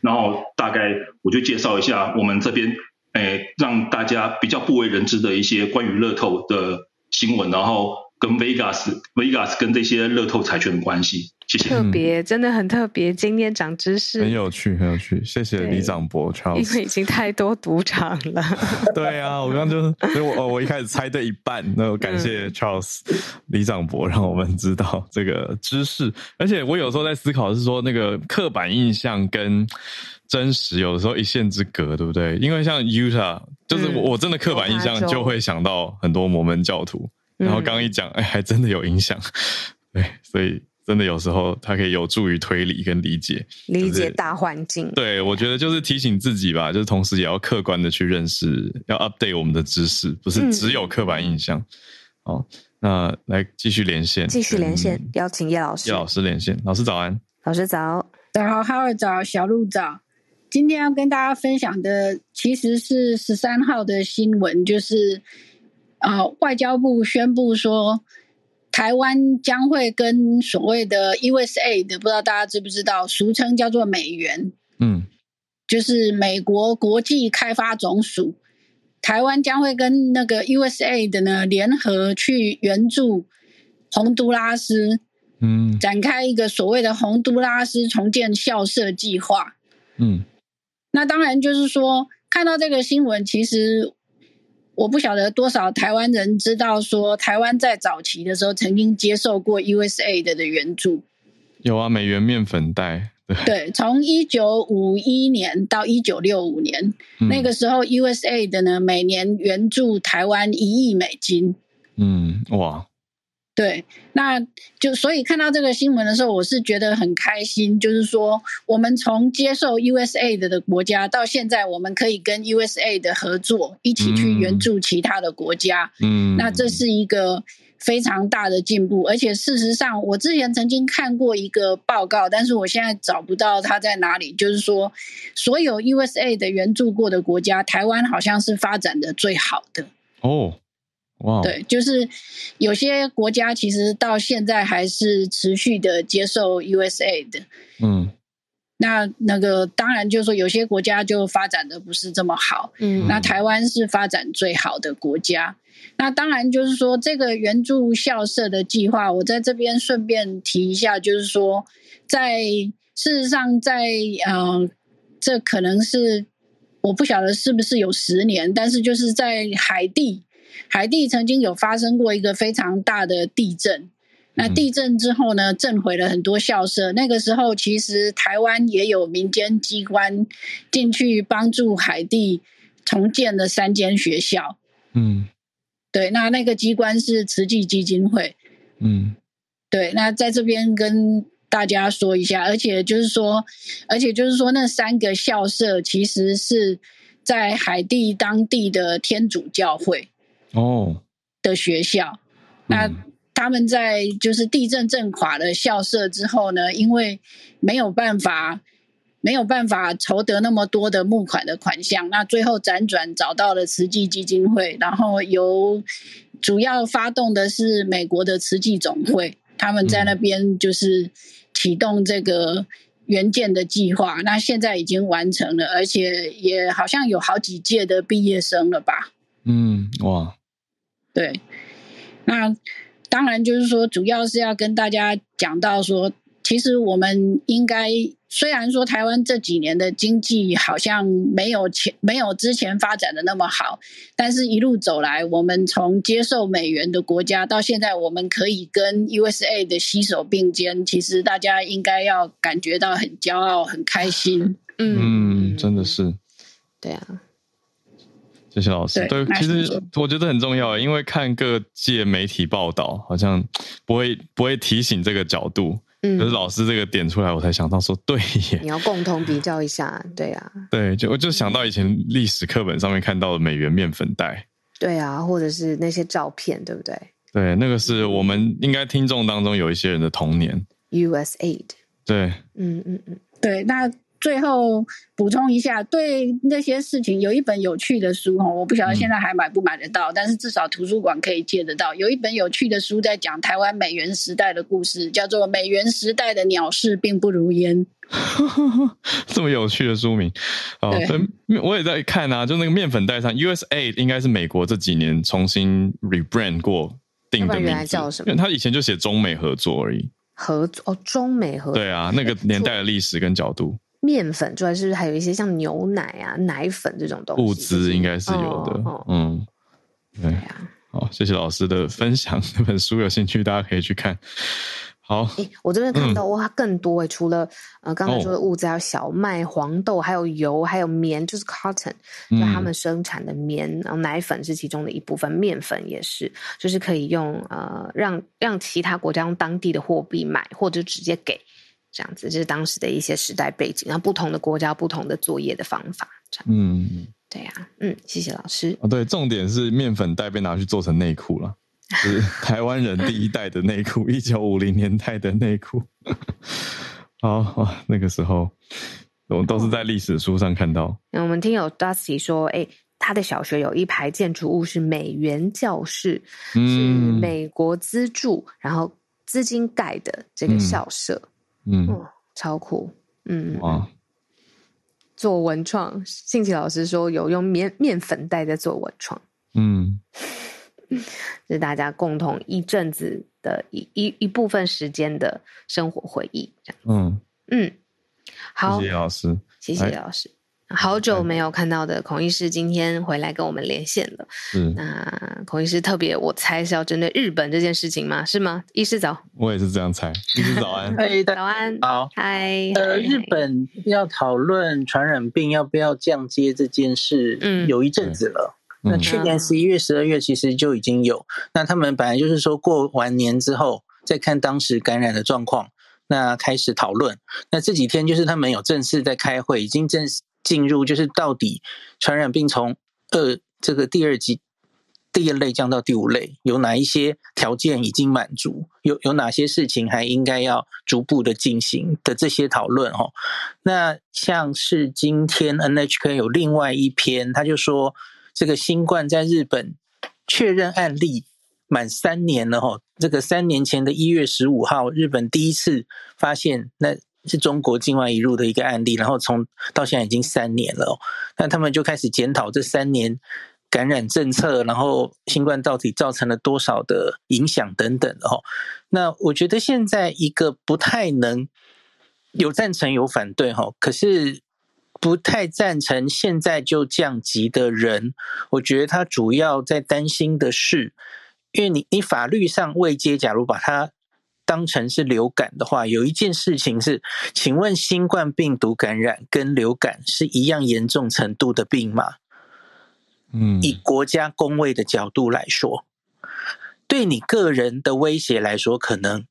然后大概我就介绍一下我们这边，诶，让大家比较不为人知的一些关于乐透的新闻，然后跟 Vegas Vegas 跟这些乐透彩券的关系。谢谢。特别，真的很特别，今天长知识，很有趣，很有趣。谢谢李长博，Charles，因为已经太多赌场了。对啊，我刚刚就，所以我我一开始猜对一半，那我感谢 Charles、嗯、李长博，让我们知道这个知识。而且我有时候在思考是说，那个刻板印象跟真实有的时候一线之隔，对不对？因为像 Utah，就是我真的刻板印象就会想到很多摩门教徒。然后刚刚一讲，哎，还真的有影响，对，所以真的有时候它可以有助于推理跟理解，理解大环境。对，我觉得就是提醒自己吧，就是同时也要客观的去认识，要 update 我们的知识，不是只有刻板印象。好、嗯，那来继续连线，继续连线，邀请叶老师，叶老师连线，老师早安，老师早，早好，哈尔早，小鹿早。今天要跟大家分享的其实是十三号的新闻，就是。啊、呃，外交部宣布说，台湾将会跟所谓的 USAID，不知道大家知不知道，俗称叫做美元，嗯，就是美国国际开发总署，台湾将会跟那个 USAID 呢联合去援助洪都拉斯，嗯，展开一个所谓的洪都拉斯重建校舍计划，嗯，那当然就是说，看到这个新闻，其实。我不晓得多少台湾人知道说，台湾在早期的时候曾经接受过 USAID 的援助。有啊，美元面粉袋。对，对，从一九五一年到一九六五年，嗯，那个时候 USAID 呢，每年援助台湾一亿美金。嗯，哇。对，那就所以看到这个新闻的时候，我是觉得很开心。就是说，我们从接受 USAID 的国家到现在，我们可以跟 USAID 合作，一起去援助其他的国家。嗯，那这是一个非常大的进步。而且事实上，我之前曾经看过一个报告，但是我现在找不到它在哪里。就是说，所有 USAID 援助过的国家，台湾好像是发展的最好的。哦。哇，对，就是有些国家其实到现在还是持续的接受 USAID 的，嗯，那那个当然就是说有些国家就发展的不是这么好，嗯，那台湾是发展最好的国家，那当然就是说这个援助校舍的计划，我在这边顺便提一下，就是说在事实上在呃，这可能是我不晓得是不是有十年，但是就是在海地。海地曾经有发生过一个非常大的地震，那地震之后呢，震毁了很多校舍。那个时候，其实台湾也有民间机关进去帮助海地重建了三间学校。嗯，对，那那个机关是慈济基金会。嗯，对，那在这边跟大家说一下，而且就是说，而且就是说，那三个校舍其实是在海地当地的天主教会。哦，的学校，那他们在就是地震震垮了校舍之后呢，因为没有办法没有办法筹得那么多的募款的款项，那最后辗转找到了慈济基金会，然后由主要发动的是美国的慈济总会，他们在那边就是启动这个援建的计划，那现在已经完成了，而且也好像有好几届的毕业生了吧？嗯，哇。对，那当然就是说，主要是要跟大家讲到说，其实我们应该，虽然说台湾这几年的经济好像没有前没有之前发展的那么好，但是一路走来，我们从接受美元的国家到现在，我们可以跟 USAID 的携手并肩，其实大家应该要感觉到很骄傲、很开心。嗯，嗯，真的是，对啊。谢谢老师。对，对，其实我觉得很重要，因为看各界媒体报道，好像不会不会提醒这个角度。嗯，可是老师这个点出来，我才想到说，对耶，你要共同比较一下，对啊，对，就我就想到以前历史课本上面看到的美元面粉袋，对啊，或者是那些照片，对不对？对，那个是我们应该听众当中有一些人的童年。USAID。对，嗯嗯嗯，对，那。最后补充一下，对那些事情有一本有趣的书哈，我不晓得现在还买不买得到，嗯，但是至少图书馆可以借得到。有一本有趣的书在讲台湾美元时代的故事，叫做《美元时代的鸟事并不如烟》。这么有趣的书名哦，对，我也在看啊，就那个面粉袋上，USAID 应该是美国这几年重新 rebrand 过定的名字，原来叫什么？因为他以前就写中美合作而已。合作哦，中美合作。对啊，那个年代的历史跟角度。面粉主要是不是还有一些像牛奶啊、奶粉这种东西？物资应该是有的。哦、嗯，对啊。好，谢谢老师的分享。这本书有兴趣，大家可以去看。好，欸、我这边看到哇，更多诶、嗯、除了呃刚才说的物资，还有小麦、黄豆，还有油，还有棉，就是 cotton，就他们生产的棉。然后奶粉是其中的一部分，面粉也是，就是可以用呃让让其他国家用当地的货币买，或者直接给这样子，这、就是当时的一些时代背景。然后不同的国家不同的作业的方法，这样嗯，对呀、啊，嗯，谢谢老师。哦，对，重点是面粉袋被拿去做成内裤了。是 台湾人第一代的内裤，一九五零年代的内裤。好，那个时候我都是在历史书上看到。那我们听友 Dusty 说，哎，他的小学有一排建筑物是美元教室，嗯、是美国资助，然后资金盖的这个校舍，嗯，嗯超酷，嗯，哇，做文创，信奇老师说有用面面粉袋在做文创，嗯。是大家共同一阵子的一一一部分时间的生活回忆，这样。嗯嗯，好，谢谢老师，谢谢老师。好久没有看到的孔医师今天回来跟我们连线了。嗯，那孔医师特别，我猜是要针对日本这件事情吗？是吗？医师早，我也是这样猜。医师早安，嘿，早安，好，嗨。呃，日本要讨论传染病要不要降阶这件事，嗯，有一阵子了。那去年十一月、十二月其实就已经有。那他们本来就是说过完年之后再看当时感染的状况，那开始讨论。那这几天就是他们有正式在开会，已经正式进入就是到底传染病从二这个第二级第二类降到第五类，有哪一些条件已经满足，有有哪些事情还应该要逐步的进行的这些讨论哦。那像是今天 NHK 有另外一篇，他就说。这个新冠在日本确认案例满三年了哈，这个三年前的一月十五号，日本第一次发现那是中国境外移入的一个案例，然后从到现在已经三年了哦，那他们就开始检讨这三年感染政策，然后新冠到底造成了多少的影响等等的哈。那我觉得现在一个不太能有赞成有反对哈，可是。不太赞成现在就降级的人，我觉得他主要在担心的是，因为你你法律上未接，假如把它当成是流感的话，有一件事情是，请问新冠病毒感染跟流感是一样严重程度的病吗？嗯，以国家工位的角度来说，对你个人的威胁来说，可能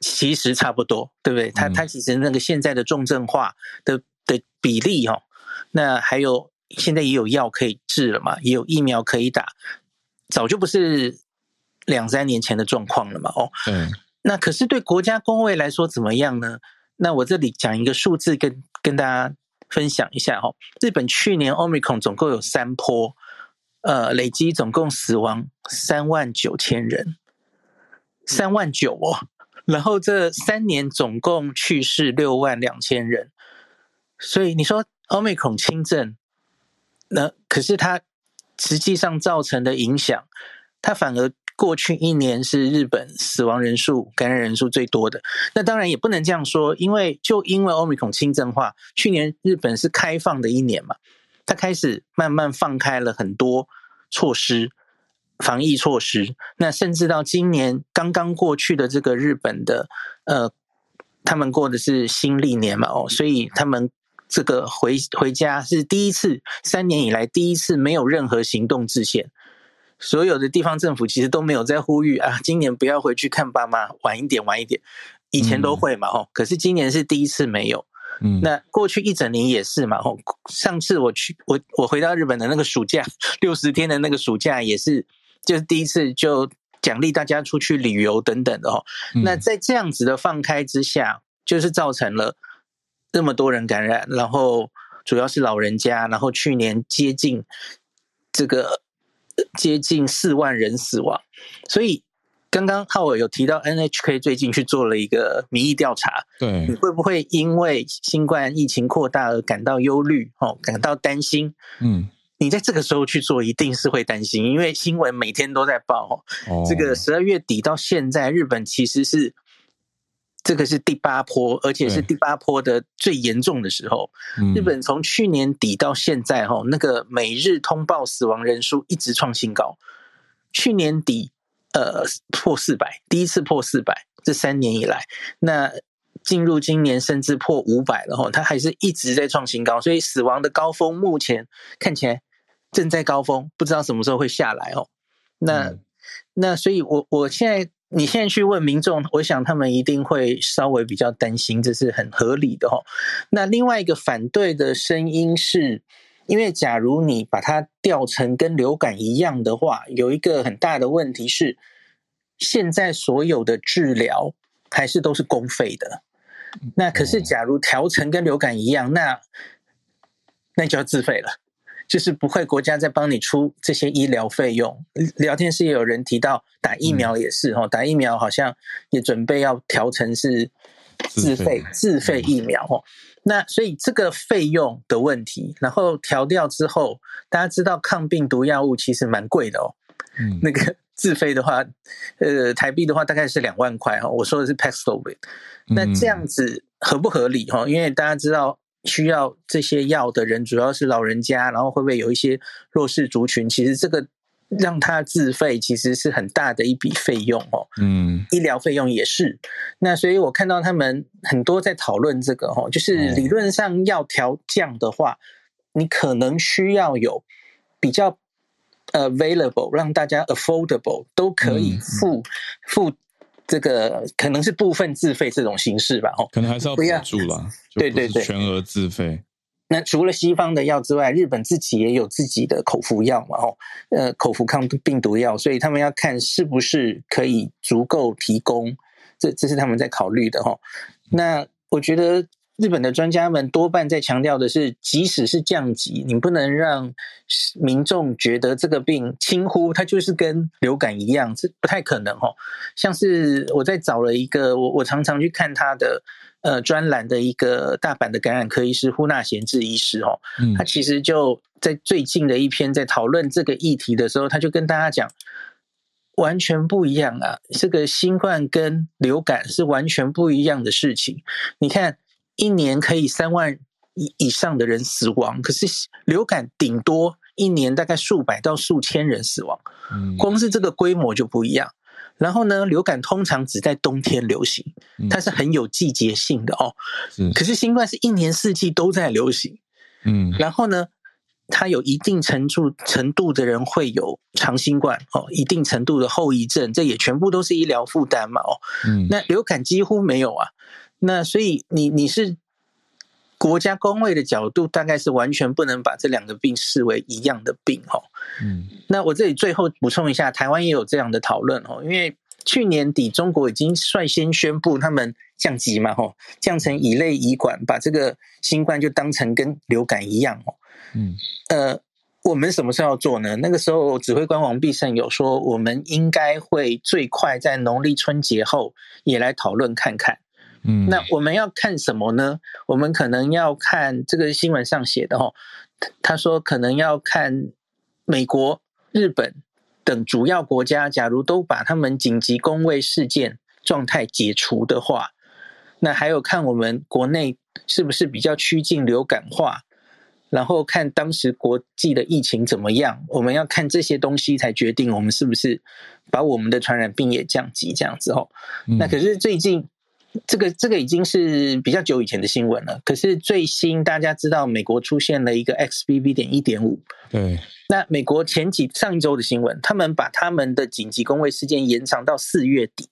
其实差不多，对不对？它它其实那个现在的重症化的。的比例哦，那还有现在也有药可以治了嘛，也有疫苗可以打，早就不是两三年前的状况了嘛哦。嗯，那可是对国家工位来说怎么样呢？那我这里讲一个数字跟跟大家分享一下哈。日本去年 Omicron 总共有三波，呃，累积总共死亡三万九千人，三万九哦。然后这三年总共去世六万两千人。所以你说 Omicron 轻症，那可是它实际上造成的影响，它反而过去一年是日本死亡人数、感染人数最多的。那当然也不能这样说，因为就因为 Omicron 轻症化，去年日本是开放的一年嘛，它开始慢慢放开了很多措施、防疫措施。那甚至到今年刚刚过去的这个日本的，呃，他们过的是新历年嘛，哦，所以他们。这个回回家是第一次，三年以来第一次没有任何行动制限，所有的地方政府其实都没有在呼吁啊，今年不要回去看爸妈，晚一点，晚一点，以前都会嘛，吼，可是今年是第一次没有，嗯，那过去一整年也是嘛，哦，上次我去我我回到日本的那个暑假，六十天的那个暑假也是，就是第一次就奖励大家出去旅游等等的，吼，那在这样子的放开之下，就是造成了。那么多人感染，然后主要是老人家，然后去年接近这个接近四万人死亡，所以刚刚浩尔有提到 NHK 最近去做了一个民意调查，对，你会不会因为新冠疫情扩大而感到忧虑？哦，感到担心？嗯，你在这个时候去做，一定是会担心，因为新闻每天都在报哦，这个十二月底到现在，日本其实是。这个是第八波，而且是第八波的最严重的时候。日本从去年底到现在，哈，那个每日通报死亡人数一直创新高。去年底，呃，破四百，第一次破四百，这三年以来，那进入今年甚至破五百了，哈，它还是一直在创新高。所以死亡的高峰目前看起来正在高峰，不知道什么时候会下来哦。那那所以我，我我现在。你现在去问民众，我想他们一定会稍微比较担心，这是很合理的哈。那另外一个反对的声音是，因为假如你把它调成跟流感一样的话，有一个很大的问题是，现在所有的治疗还是都是公费的。那可是假如调成跟流感一样，那那就要自费了。就是不会，国家在帮你出这些医疗费用。聊天室也有人提到打疫苗也是哦，打疫苗好像也准备要调成是自费自费疫苗哦。那所以这个费用的问题，然后调掉之后，大家知道抗病毒药物其实蛮贵的哦。嗯，那个自费的话，呃，台币的话大概是两万块哈。我说的是 Paxlovid。那这样子合不合理哈？因为大家知道。需要这些药的人主要是老人家，然后会不会有一些弱势族群？其实这个让他自费，其实是很大的一笔费用哦。嗯，医疗费用也是。那所以我看到他们很多在讨论这个哦，就是理论上要调降的话，你可能需要有比较 available，让大家 affordable 都可以付付。这个可能是部分自费这种形式吧，哦，可能还是要补助啦，对对对，全额自费。那除了西方的药之外，日本自己也有自己的口服药嘛，哦，呃，口服抗病毒药，所以他们要看是不是可以足够提供，这这是他们在考虑的，哈。那我觉得。日本的专家们多半在强调的是，即使是降级，你不能让民众觉得这个病轻忽，它就是跟流感一样，这不太可能哦。像是我在找了一个，我我常常去看他的呃专栏的一个大阪的感染科医师呼纳贤治医师哦，他其实就在最近的一篇在讨论这个议题的时候，他就跟大家讲，完全不一样啊，这个新冠跟流感是完全不一样的事情，你看。一年可以三万以以上的人死亡，可是流感顶多一年大概数百到数千人死亡，光是这个规模就不一样。然后呢，流感通常只在冬天流行，它是很有季节性的哦。可是新冠是一年四季都在流行，嗯。然后呢，它有一定程度程度的人会有长新冠哦，一定程度的后遗症，这也全部都是医疗负担嘛哦。嗯。那流感几乎没有啊。那所以你你是国家公卫的角度，大概是完全不能把这两个病视为一样的病哦。嗯，那我这里最后补充一下，台湾也有这样的讨论哦，因为去年底中国已经率先宣布他们降级嘛吼，降成乙类乙管，把这个新冠就当成跟流感一样哦。嗯，呃，我们什么时候要做呢？那个时候指挥官王必胜有说，我们应该会最快在农历春节后也来讨论看看。嗯，那我们要看什么呢？我们可能要看这个新闻上写的哦，他说可能要看美国、日本等主要国家，假如都把他们紧急工位事件状态解除的话，那还有看我们国内是不是比较趋近流感化，然后看当时国际的疫情怎么样，我们要看这些东西才决定我们是不是把我们的传染病也降级这样子哦。那可是最近。这个这个已经是比较久以前的新闻了。可是最新大家知道，美国出现了一个 XBB 点一点五。对。那美国前几上一周的新闻，他们把他们的紧急工位事件延长到四月底。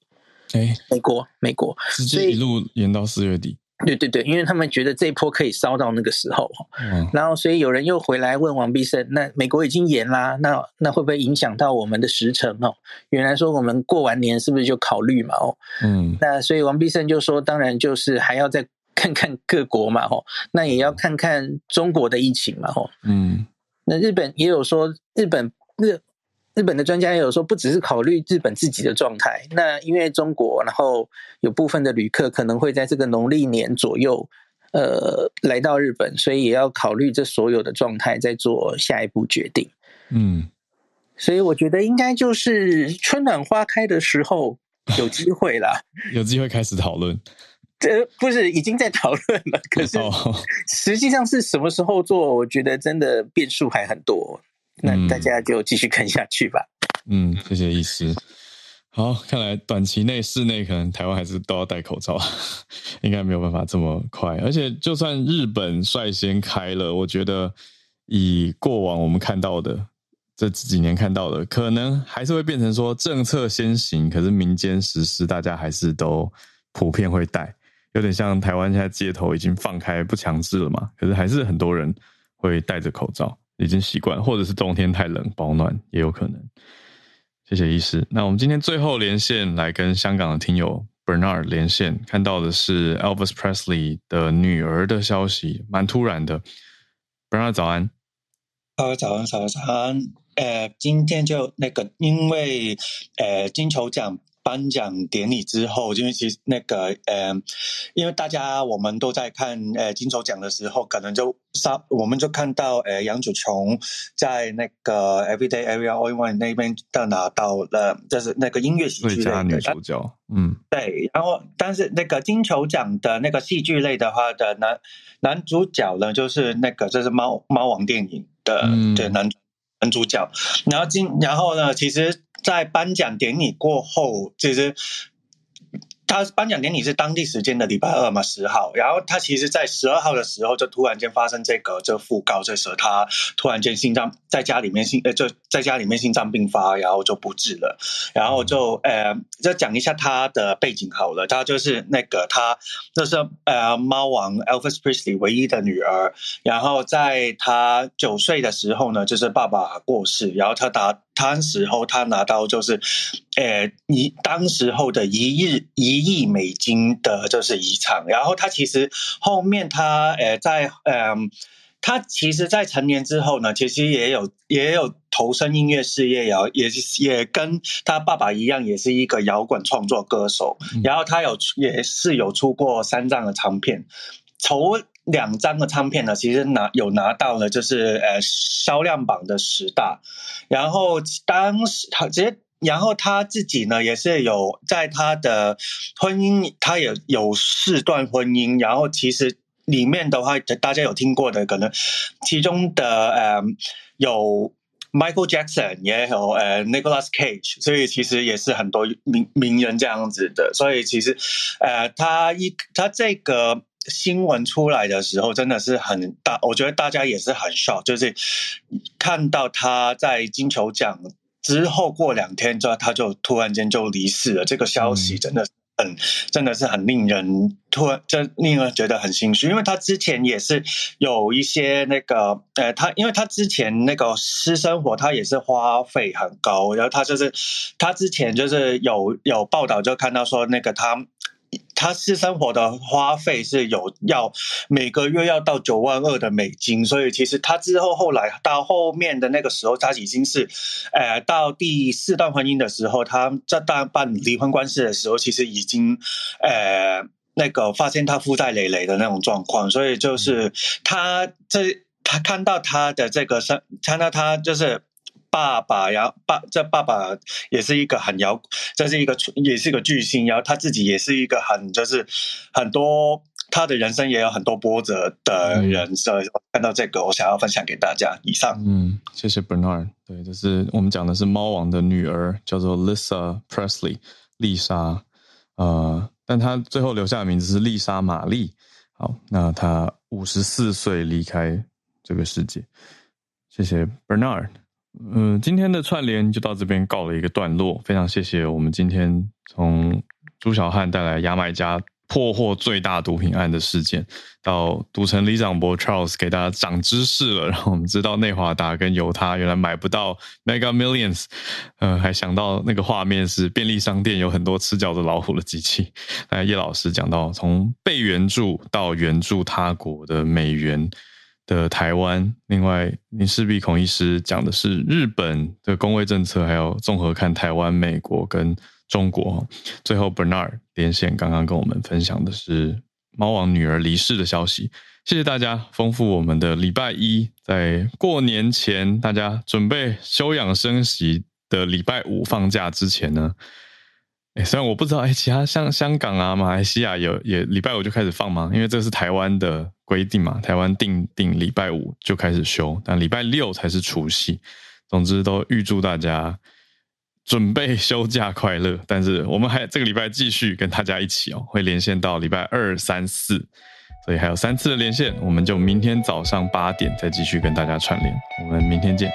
哎，美国美国直接一路延到四月底。对对对，因为他们觉得这一波可以烧到那个时候，嗯，然后所以有人又回来问王必胜，那美国已经延啦，那那会不会影响到我们的时程哦？原来说我们过完年是不是就考虑嘛？哦，嗯，那所以王必胜就说，当然就是还要再看看各国嘛，哦，那也要看看中国的疫情嘛，哦，嗯，那日本也有说日本日。日本的专家也有说，不只是考虑日本自己的状态，那因为中国，然后有部分的旅客可能会在这个农历年左右，呃，来到日本，所以也要考虑这所有的状态，再做下一步决定。嗯，所以我觉得应该就是春暖花开的时候，有机会啦，有机会开始讨论。这不是已经在讨论了？可是实际上是什么时候做？我觉得真的变数还很多。那大家就继续看下去吧。嗯，谢谢医师。好，看来短期内室内可能台湾还是都要戴口罩，应该没有办法这么快。而且就算日本率先开了，我觉得以过往我们看到的这几年看到的，可能还是会变成说政策先行，可是民间实施，大家还是都普遍会戴。有点像台湾现在街头已经放开不强制了嘛，可是还是很多人会戴着口罩，已经习惯，或者是冬天太冷保暖也有可能。谢谢医师。那我们今天最后连线来跟香港的听友 Bernard 连线，看到的是 Elvis Presley 的女儿的消息，蛮突然的。Bernard 早安。呃，早安，早安，早安。呃，今天就那个，因为呃金球奖。颁奖典礼之后，因为其实那个呃，因为大家我们都在看呃金球奖的时候，可能就上我们就看到呃杨紫琼在那个 Everyday Area All In One 那边的拿到了，就是那个音乐喜剧类的最佳女主角。嗯，对。然后，但是那个金球奖的那个戏剧类的话的男男主角呢，就是那个就是猫猫王电影的对男、嗯、男主角。然后今然后呢，其实。在颁奖典礼过后，其实他颁奖典礼是当地时间的礼拜二嘛，十号。然后他其实，在十二号的时候，就突然间发生这个这訃告，这时候他突然间心脏在家里面心呃，就在家里面心脏病发，然后就不治了。然后就呃，就讲一下他的背景好了。他就是那个他那是呃猫王 Elvis Presley 唯一的女儿。然后在他九岁的时候呢，就是爸爸过世，然后他打。当时候他拿到就是，呃，一当时候的一亿一亿美金的就是遗产，然后他其实后面他呃在呃，他其实，在成年之后呢，其实也有也有投身音乐事业，也也也跟他爸爸一样，也是一个摇滚创作歌手，然后他有也是有出过三张的唱片，从。两张的唱片呢，其实拿有拿到了，就是呃销量榜的十大。然后当时他其实，然后他自己呢也是有在他的婚姻，他也有四段婚姻。然后其实里面的话，大家有听过的，可能其中的呃有 Michael Jackson，也有呃 Nicholas Cage，所以其实也是很多名名人这样子的。所以其实呃他一他这个。新闻出来的时候，真的是很大，我觉得大家也是很 shock，就是看到他在金球奖之后过两天之后，他就突然间就离世了。这个消息真的很，嗯、真的是很令人突然，就令人觉得很心虚，因为他之前也是有一些那个，呃，他因为他之前那个私生活，他也是花费很高，然后他就是他之前就是有有报道就看到说那个他。他私生活的花费是有要每个月要到九万二的美金，所以其实他之后后来到后面的那个时候，他已经是，呃，到第四段婚姻的时候，他这段办离婚官司的时候，其实已经，呃，那个发现他负债累累的那种状况，所以就是他这他看到他的这个生，看到他就是。爸爸，然后爸，这爸爸也是一个很摇，这是一个也是一个巨星，然后他自己也是一个很就是很多他的人生也有很多波折的人，所以看到这个，我想要分享给大家。以上，嗯，谢谢 Bernard。对，就是我们讲的是猫王的女儿，叫做 Lisa Presley，丽莎，呃，但她最后留下的名字是丽莎玛丽。好，那她五十四岁离开这个世界，谢谢 Bernard。嗯，今天的串联就到这边告了一个段落。非常谢谢我们今天从朱小汉带来牙买加破获最大毒品案的事件，到赌城里长博 Charles 给大家长知识了，让我们知道内华达跟犹他原来买不到 Mega Millions。嗯，还想到那个画面是便利商店有很多吃角子老虎的机器。那，叶老师讲到从被援助到援助他国的美元。的台湾，另外林氏璧孔医师讲的是日本的公卫政策，还有综合看台湾、美国跟中国。最后 Bernard 连线刚刚跟我们分享的是猫王女儿离世的消息。谢谢大家，丰富我们的礼拜一，在过年前大家准备休养生息的礼拜五放假之前呢，哎，虽然我不知道，哎，其他像香港啊、马来西亚有也礼拜五就开始放吗？因为这是台湾的规定嘛，台湾定定礼拜五就开始休，但礼拜六才是除夕。总之，都预祝大家准备 休假快乐。但是我们还这个礼拜继续跟大家一起哦，会连线到礼拜二、三、四，所以还有三次的连线，我们就明天早上八点再继续跟大家串联。我们明天见。